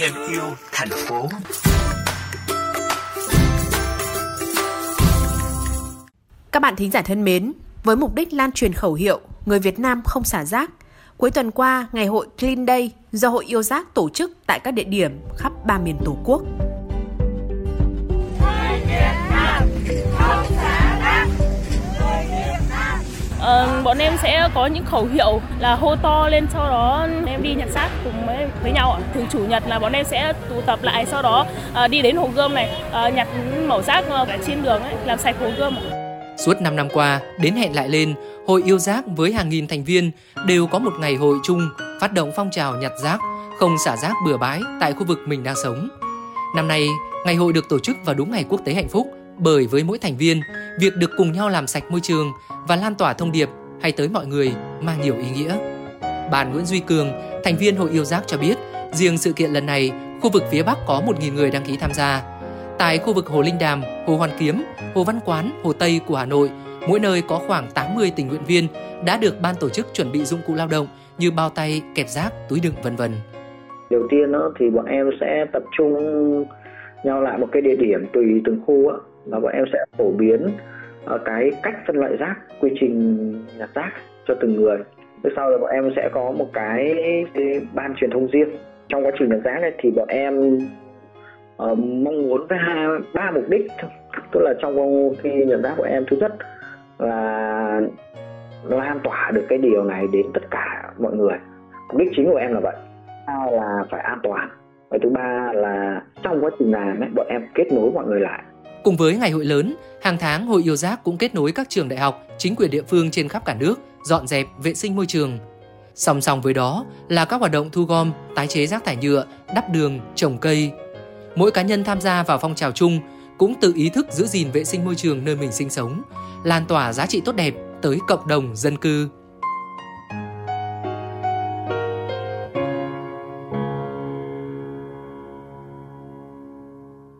thêm yêu thành phố. Các bạn thính giả thân mến, với mục đích lan truyền khẩu hiệu người Việt Nam không xả rác, cuối tuần qua, ngày hội Clean Day do Hội Yêu Rác tổ chức tại các địa điểm khắp ba miền Tổ quốc. Uh, bọn em sẽ có những khẩu hiệu là hô to lên sau đó em đi nhặt rác cùng với, với nhau ạ. Thường chủ nhật là bọn em sẽ tụ tập lại sau đó uh, đi đến hồ gươm này uh, nhặt mẩu rác uh, trên đường ấy, làm sạch hồ gươm. Suốt 5 năm qua, đến hẹn lại lên, Hội Yêu Rác với hàng nghìn thành viên đều có một ngày hội chung phát động phong trào nhặt rác, không xả rác bừa bãi tại khu vực mình đang sống. Năm nay, ngày hội được tổ chức vào đúng ngày quốc tế hạnh phúc bởi với mỗi thành viên, việc được cùng nhau làm sạch môi trường và lan tỏa thông điệp hay tới mọi người mang nhiều ý nghĩa. Bạn Nguyễn Duy Cường, thành viên Hội Yêu Rác cho biết, riêng sự kiện lần này, khu vực phía Bắc có 1.000 người đăng ký tham gia. Tại khu vực Hồ Linh Đàm, Hồ Hoàn Kiếm, Hồ Văn Quán, Hồ Tây của Hà Nội, mỗi nơi có khoảng 80 tình nguyện viên đã được ban tổ chức chuẩn bị dụng cụ lao động như bao tay, kẹp rác, túi đựng vân vân. Đầu tiên đó, thì bọn em sẽ tập trung nhau lại một cái địa điểm tùy từng khu á, và bọn em sẽ phổ biến uh, cái cách phân loại rác quy trình nhặt rác cho từng người. Từ sau là bọn em sẽ có một cái, cái ban truyền thông riêng. Trong quá trình nhặt rác này thì bọn em uh, mong muốn với hai ba mục đích tức là trong khi nhặt rác của em thứ nhất là lan tỏa được cái điều này đến tất cả mọi người. Mục đích chính của em là vậy. Là phải an toàn. Và thứ ba là trong quá trình làm ấy, bọn em kết nối mọi người lại. Cùng với ngày hội lớn, hàng tháng Hội Yêu Rác cũng kết nối các trường đại học, chính quyền địa phương trên khắp cả nước dọn dẹp, vệ sinh môi trường. Song song với đó là các hoạt động thu gom, tái chế rác thải nhựa, đắp đường, trồng cây. Mỗi cá nhân tham gia vào phong trào chung cũng tự ý thức giữ gìn vệ sinh môi trường nơi mình sinh sống, lan tỏa giá trị tốt đẹp tới cộng đồng dân cư.